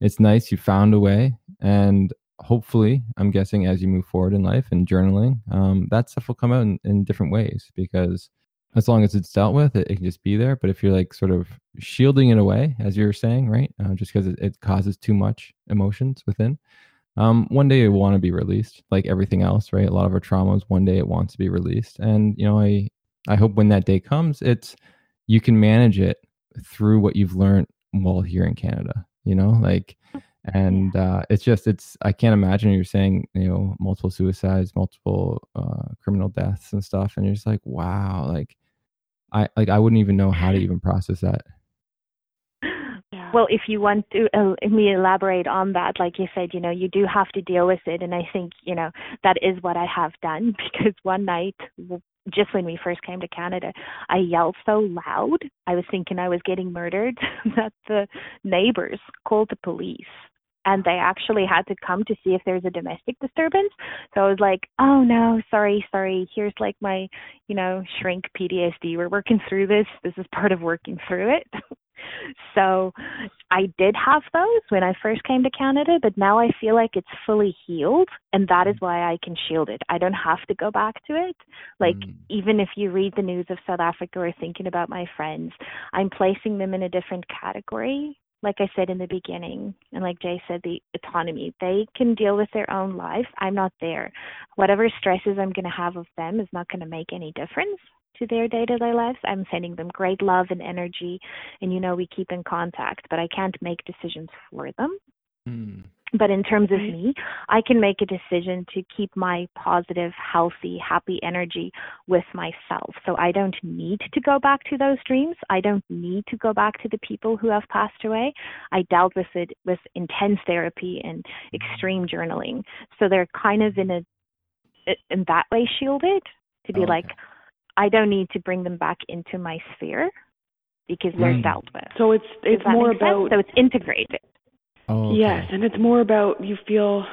it's nice you found a way and hopefully i'm guessing as you move forward in life and journaling um, that stuff will come out in, in, different ways because as long as it's dealt with it, it, can just be there but if you're like sort of shielding it away as you're saying right uh, just because it, it causes too much emotions within um, one day it will want to be released, like everything else, right? A lot of our traumas, one day it wants to be released, and you know, I I hope when that day comes, it's you can manage it through what you've learned while here in Canada. You know, like, and uh, it's just it's I can't imagine you're saying you know multiple suicides, multiple uh, criminal deaths and stuff, and you're just like, wow, like I like I wouldn't even know how to even process that. well, if you want to uh, me elaborate on that, like you said, you know, you do have to deal with it, and I think you know that is what I have done because one night just when we first came to Canada, I yelled so loud, I was thinking I was getting murdered that the neighbors called the police and they actually had to come to see if there's a domestic disturbance. So I was like, "Oh no, sorry, sorry. Here's like my, you know, shrink PTSD. We're working through this. This is part of working through it." so I did have those when I first came to Canada, but now I feel like it's fully healed and that is why I can shield it. I don't have to go back to it. Like mm. even if you read the news of South Africa or thinking about my friends, I'm placing them in a different category like I said in the beginning, and like Jay said, the autonomy. They can deal with their own life. I'm not there. Whatever stresses I'm going to have of them is not going to make any difference to their day to day lives. I'm sending them great love and energy, and you know, we keep in contact, but I can't make decisions for them. Mm. But in terms of me, I can make a decision to keep my positive, healthy, happy energy with myself. So I don't need to go back to those dreams. I don't need to go back to the people who have passed away. I dealt with it with intense therapy and extreme journaling. So they're kind of in a in that way shielded to be oh, okay. like I don't need to bring them back into my sphere because they're mm. dealt with. So it's it's more about sense? so it's integrated. Oh, okay. Yes, and it's more about you feel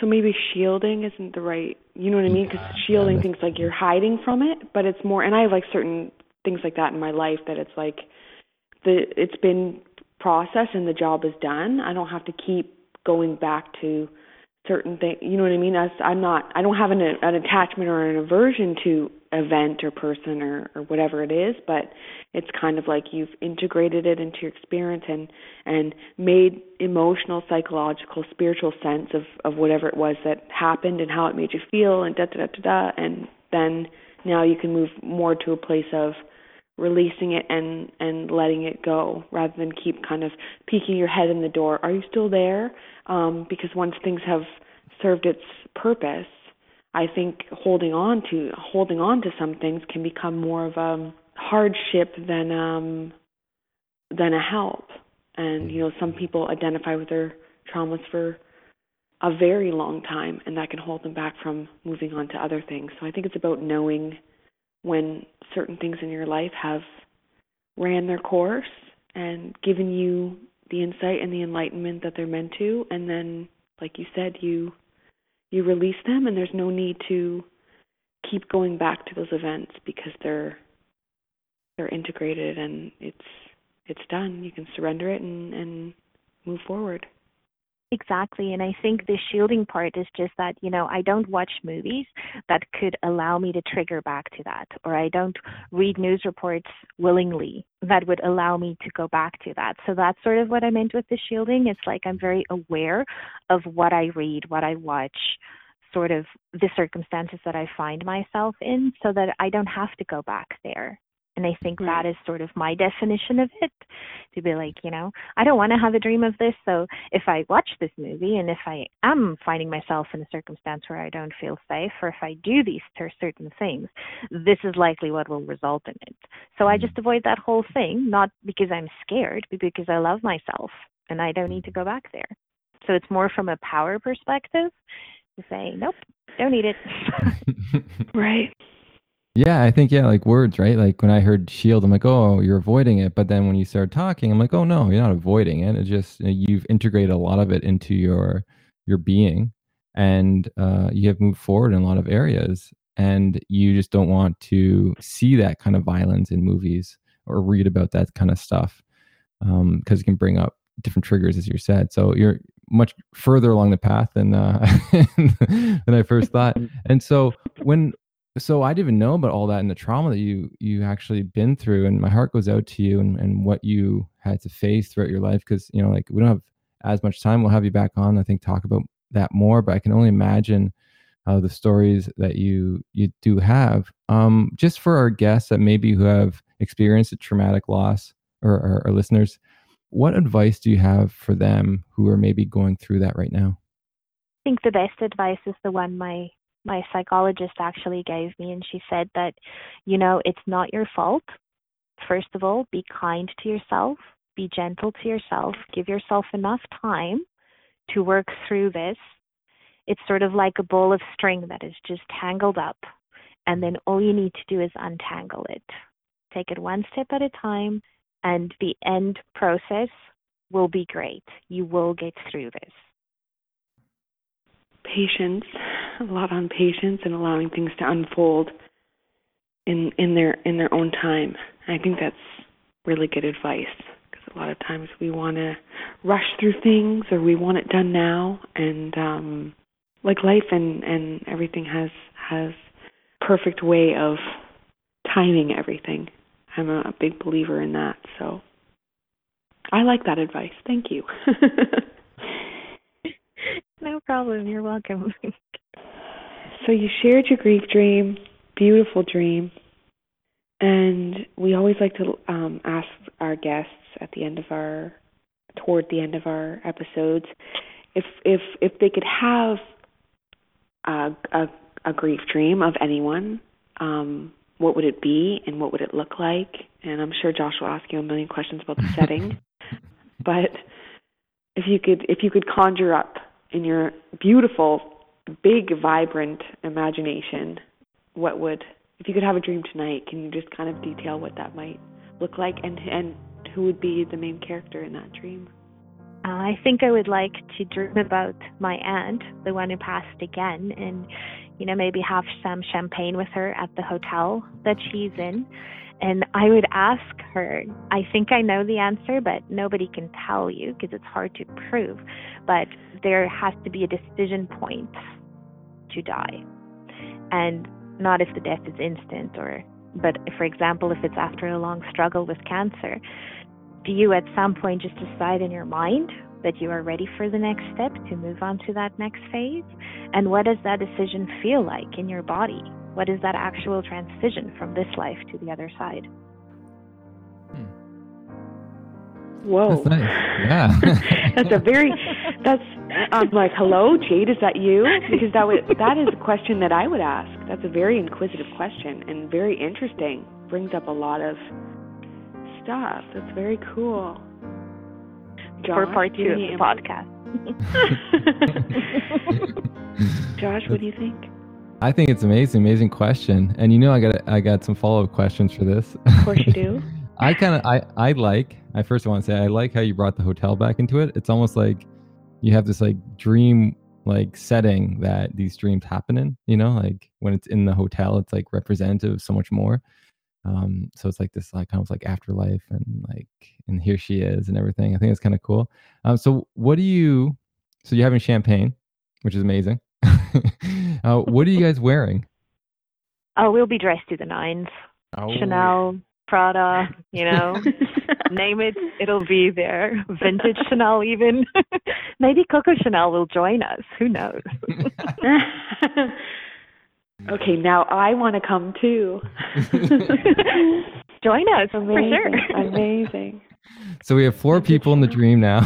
so maybe shielding isn't the right, you know what I mean? Because shielding yeah, things like you're hiding from it, but it's more. And I have like certain things like that in my life that it's like the it's been processed and the job is done. I don't have to keep going back to certain things. You know what I mean? As I'm not, I don't have an an attachment or an aversion to event or person or, or whatever it is, but it's kind of like you've integrated it into your experience and and made emotional, psychological, spiritual sense of of whatever it was that happened and how it made you feel and da da da da da. And then now you can move more to a place of releasing it and and letting it go rather than keep kind of peeking your head in the door. Are you still there? Um because once things have served its purpose I think holding on to holding on to some things can become more of a hardship than um than a help. And you know, some people identify with their traumas for a very long time and that can hold them back from moving on to other things. So I think it's about knowing when certain things in your life have ran their course and given you the insight and the enlightenment that they're meant to and then like you said you you release them and there's no need to keep going back to those events because they're they're integrated and it's it's done. You can surrender it and, and move forward. Exactly. And I think the shielding part is just that, you know, I don't watch movies that could allow me to trigger back to that, or I don't read news reports willingly that would allow me to go back to that. So that's sort of what I meant with the shielding. It's like I'm very aware of what I read, what I watch, sort of the circumstances that I find myself in so that I don't have to go back there. And I think right. that is sort of my definition of it to be like, you know, I don't want to have a dream of this. So if I watch this movie and if I am finding myself in a circumstance where I don't feel safe, or if I do these certain things, this is likely what will result in it. So I mm-hmm. just avoid that whole thing, not because I'm scared, but because I love myself and I don't need to go back there. So it's more from a power perspective to say, nope, don't need it. right. Yeah, I think yeah, like words, right? Like when I heard shield, I'm like, oh, you're avoiding it. But then when you start talking, I'm like, oh no, you're not avoiding it. It just know, you've integrated a lot of it into your your being, and uh, you have moved forward in a lot of areas. And you just don't want to see that kind of violence in movies or read about that kind of stuff because um, it can bring up different triggers, as you said. So you're much further along the path than uh, than I first thought. And so when so I didn't even know about all that and the trauma that you you actually been through, and my heart goes out to you and, and what you had to face throughout your life. Because you know, like we don't have as much time. We'll have you back on. I think talk about that more, but I can only imagine uh, the stories that you you do have. Um, just for our guests that maybe who have experienced a traumatic loss, or our, our listeners, what advice do you have for them who are maybe going through that right now? I think the best advice is the one my my psychologist actually gave me, and she said that, you know, it's not your fault. First of all, be kind to yourself. Be gentle to yourself. Give yourself enough time to work through this. It's sort of like a ball of string that is just tangled up, and then all you need to do is untangle it. Take it one step at a time, and the end process will be great. You will get through this. Patience, a lot on patience and allowing things to unfold in in their in their own time. I think that's really good advice because a lot of times we want to rush through things or we want it done now and um like life and and everything has has perfect way of timing everything. I'm a, a big believer in that. So I like that advice. Thank you. no problem. You're welcome. so you shared your grief dream, beautiful dream. And we always like to um, ask our guests at the end of our, toward the end of our episodes, if if if they could have a a, a grief dream of anyone, um, what would it be and what would it look like? And I'm sure Josh will ask you a million questions about the setting. but if you could if you could conjure up in your beautiful, big, vibrant imagination, what would if you could have a dream tonight, can you just kind of detail what that might look like and and who would be the main character in that dream? Uh, I think I would like to dream about my aunt, the one who passed again, and you know, maybe have some champagne with her at the hotel that she's in. And I would ask her, I think I know the answer, but nobody can tell you because it's hard to prove. But there has to be a decision point to die. And not if the death is instant or but for example if it's after a long struggle with cancer do you at some point just decide in your mind that you are ready for the next step to move on to that next phase? And what does that decision feel like in your body? What is that actual transition from this life to the other side? Hmm. Whoa. That's nice. Yeah. that's a very that's I'm like, hello, Jade, is that you? Because that would that is a question that I would ask. That's a very inquisitive question and very interesting. Brings up a lot of stuff. That's very cool. Josh, for part two of the podcast. Josh, what do you think? I think it's amazing, amazing question. And you know, I got I got some follow up questions for this. Of course you do. I kind of I I like. I first want to say I like how you brought the hotel back into it. It's almost like you have this like dream like setting that these dreams happen in. You know, like when it's in the hotel, it's like representative so much more. Um, so it's like this like kind of like afterlife and like and here she is and everything. I think it's kind of cool. Um, so what do you? So you're having champagne, which is amazing. uh, what are you guys wearing? Oh, we'll be dressed to the nines. Oh. Chanel, Prada, you know, name it, it'll be there. Vintage Chanel, even. Maybe Coco Chanel will join us. Who knows? Okay, now I want to come too. Join us amazing, for sure. Amazing. So we have four people in the dream now.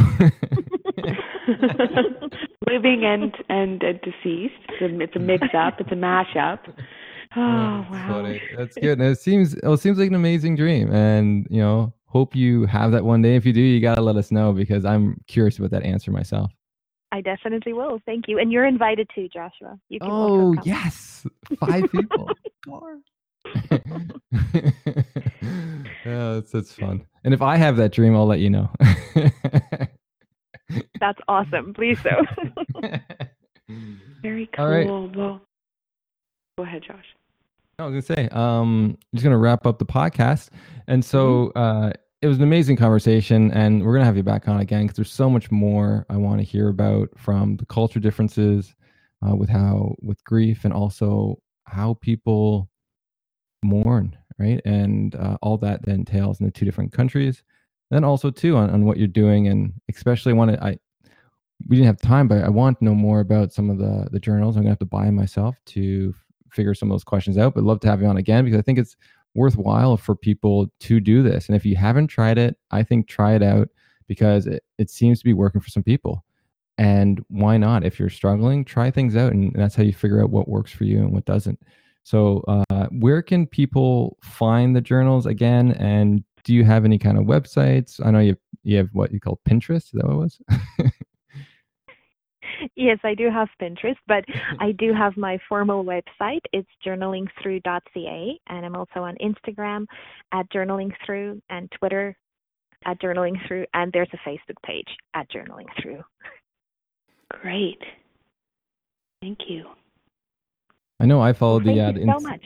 Living and and uh, deceased. It's a, it's a mix up. It's a mash up. Oh, oh wow, funny. That's good. And it seems it seems like an amazing dream, and you know, hope you have that one day. If you do, you gotta let us know because I'm curious about that answer myself. I definitely will. Thank you. And you're invited too, Joshua. You can Oh, yes. Five people. Four. yeah, that's, that's fun. And if I have that dream, I'll let you know. That's awesome. Please so. Very cool. Right. Well, go ahead, Josh. I was gonna say, um, I'm just gonna wrap up the podcast, and so mm-hmm. uh, it was an amazing conversation and we're going to have you back on again because there's so much more i want to hear about from the culture differences uh, with how with grief and also how people mourn right and uh, all that that entails in the two different countries And then also too on, on what you're doing and especially want to i we didn't have time but i want to know more about some of the the journals i'm gonna have to buy myself to figure some of those questions out but love to have you on again because i think it's worthwhile for people to do this. And if you haven't tried it, I think try it out because it, it seems to be working for some people. And why not? If you're struggling, try things out. And that's how you figure out what works for you and what doesn't. So, uh, where can people find the journals again? And do you have any kind of websites? I know you you have what you call Pinterest. Is that what it was? yes, I do have Pinterest, but I do have my formal website. It's journalingthrough.ca, and I'm also on Instagram at journalingthrough and Twitter at journalingthrough, and there's a Facebook page at journalingthrough. Great. Thank you. I know I followed well, the ad. Uh, so much.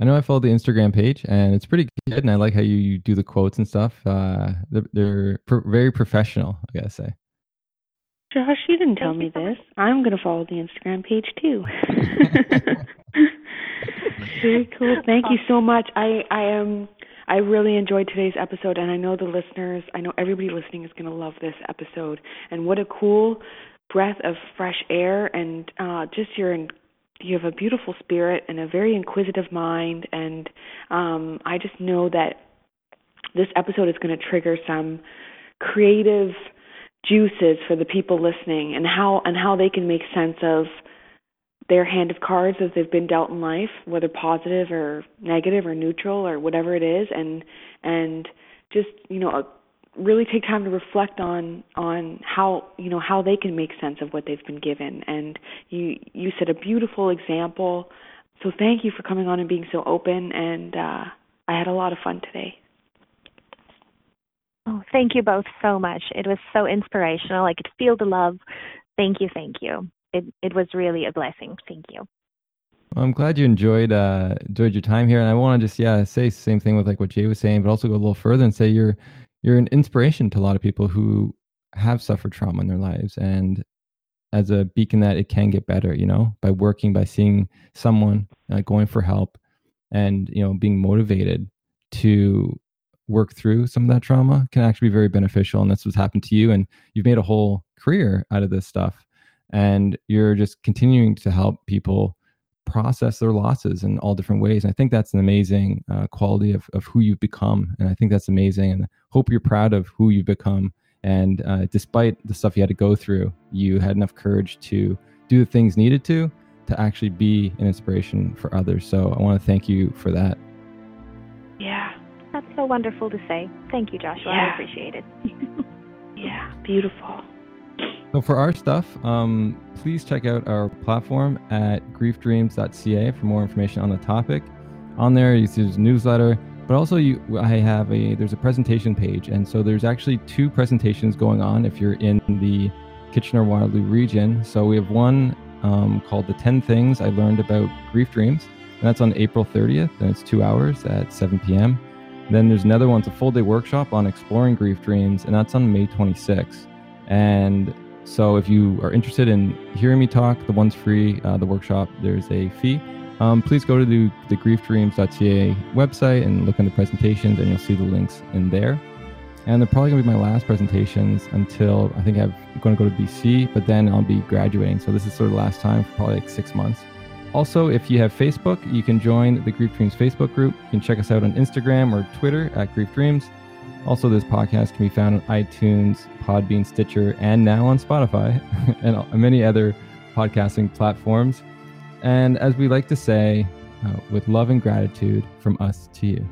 I know I followed the Instagram page, and it's pretty good. And I like how you, you do the quotes and stuff. Uh, they're, they're pro- very professional, I gotta say. Josh, you didn't tell me this. I'm gonna follow the Instagram page too. very cool. Thank you so much. I I am. I really enjoyed today's episode, and I know the listeners, I know everybody listening is going to love this episode. And what a cool breath of fresh air, and uh, just your you have a beautiful spirit and a very inquisitive mind and um, i just know that this episode is going to trigger some creative juices for the people listening and how and how they can make sense of their hand of cards as they've been dealt in life whether positive or negative or neutral or whatever it is. And and just you know really take time to reflect on on how you know how they can make sense of what they've been given. And you you set a beautiful example. So thank you for coming on and being so open. And uh I had a lot of fun today. Oh, thank you both so much. It was so inspirational. I could feel the love. Thank you, thank you. It it was really a blessing. Thank you. Well, I'm glad you enjoyed uh, enjoyed your time here, and I want to just yeah say the same thing with like what Jay was saying, but also go a little further and say you're you're an inspiration to a lot of people who have suffered trauma in their lives and as a beacon that it can get better you know by working by seeing someone uh, going for help and you know being motivated to work through some of that trauma can actually be very beneficial and that's what's happened to you and you've made a whole career out of this stuff and you're just continuing to help people process their losses in all different ways. And I think that's an amazing uh, quality of, of who you've become. And I think that's amazing. And hope you're proud of who you've become. And uh, despite the stuff you had to go through, you had enough courage to do the things needed to to actually be an inspiration for others. So I want to thank you for that. Yeah. That's so wonderful to say. Thank you, Joshua. Yeah. I appreciate it. yeah, beautiful. So for our stuff, um, please check out our platform at griefdreams.ca for more information on the topic. On there, you see there's newsletter, but also you, I have a there's a presentation page, and so there's actually two presentations going on if you're in the Kitchener Waterloo region. So we have one um, called "The 10 Things I Learned About Grief Dreams," and that's on April 30th, and it's two hours at 7 p.m. Then there's another one, it's a full day workshop on exploring grief dreams, and that's on May 26th. And so if you are interested in hearing me talk, the one's free, uh, the workshop, there's a fee. Um, please go to the, the griefdreams.ca website and look under presentations, and you'll see the links in there. And they're probably going to be my last presentations until I think I'm going to go to BC, but then I'll be graduating. So this is sort of the last time for probably like six months. Also, if you have Facebook, you can join the Grief Dreams Facebook group. You can check us out on Instagram or Twitter at Grief Dreams. Also, this podcast can be found on iTunes, Podbean, Stitcher, and now on Spotify and many other podcasting platforms. And as we like to say, uh, with love and gratitude from us to you.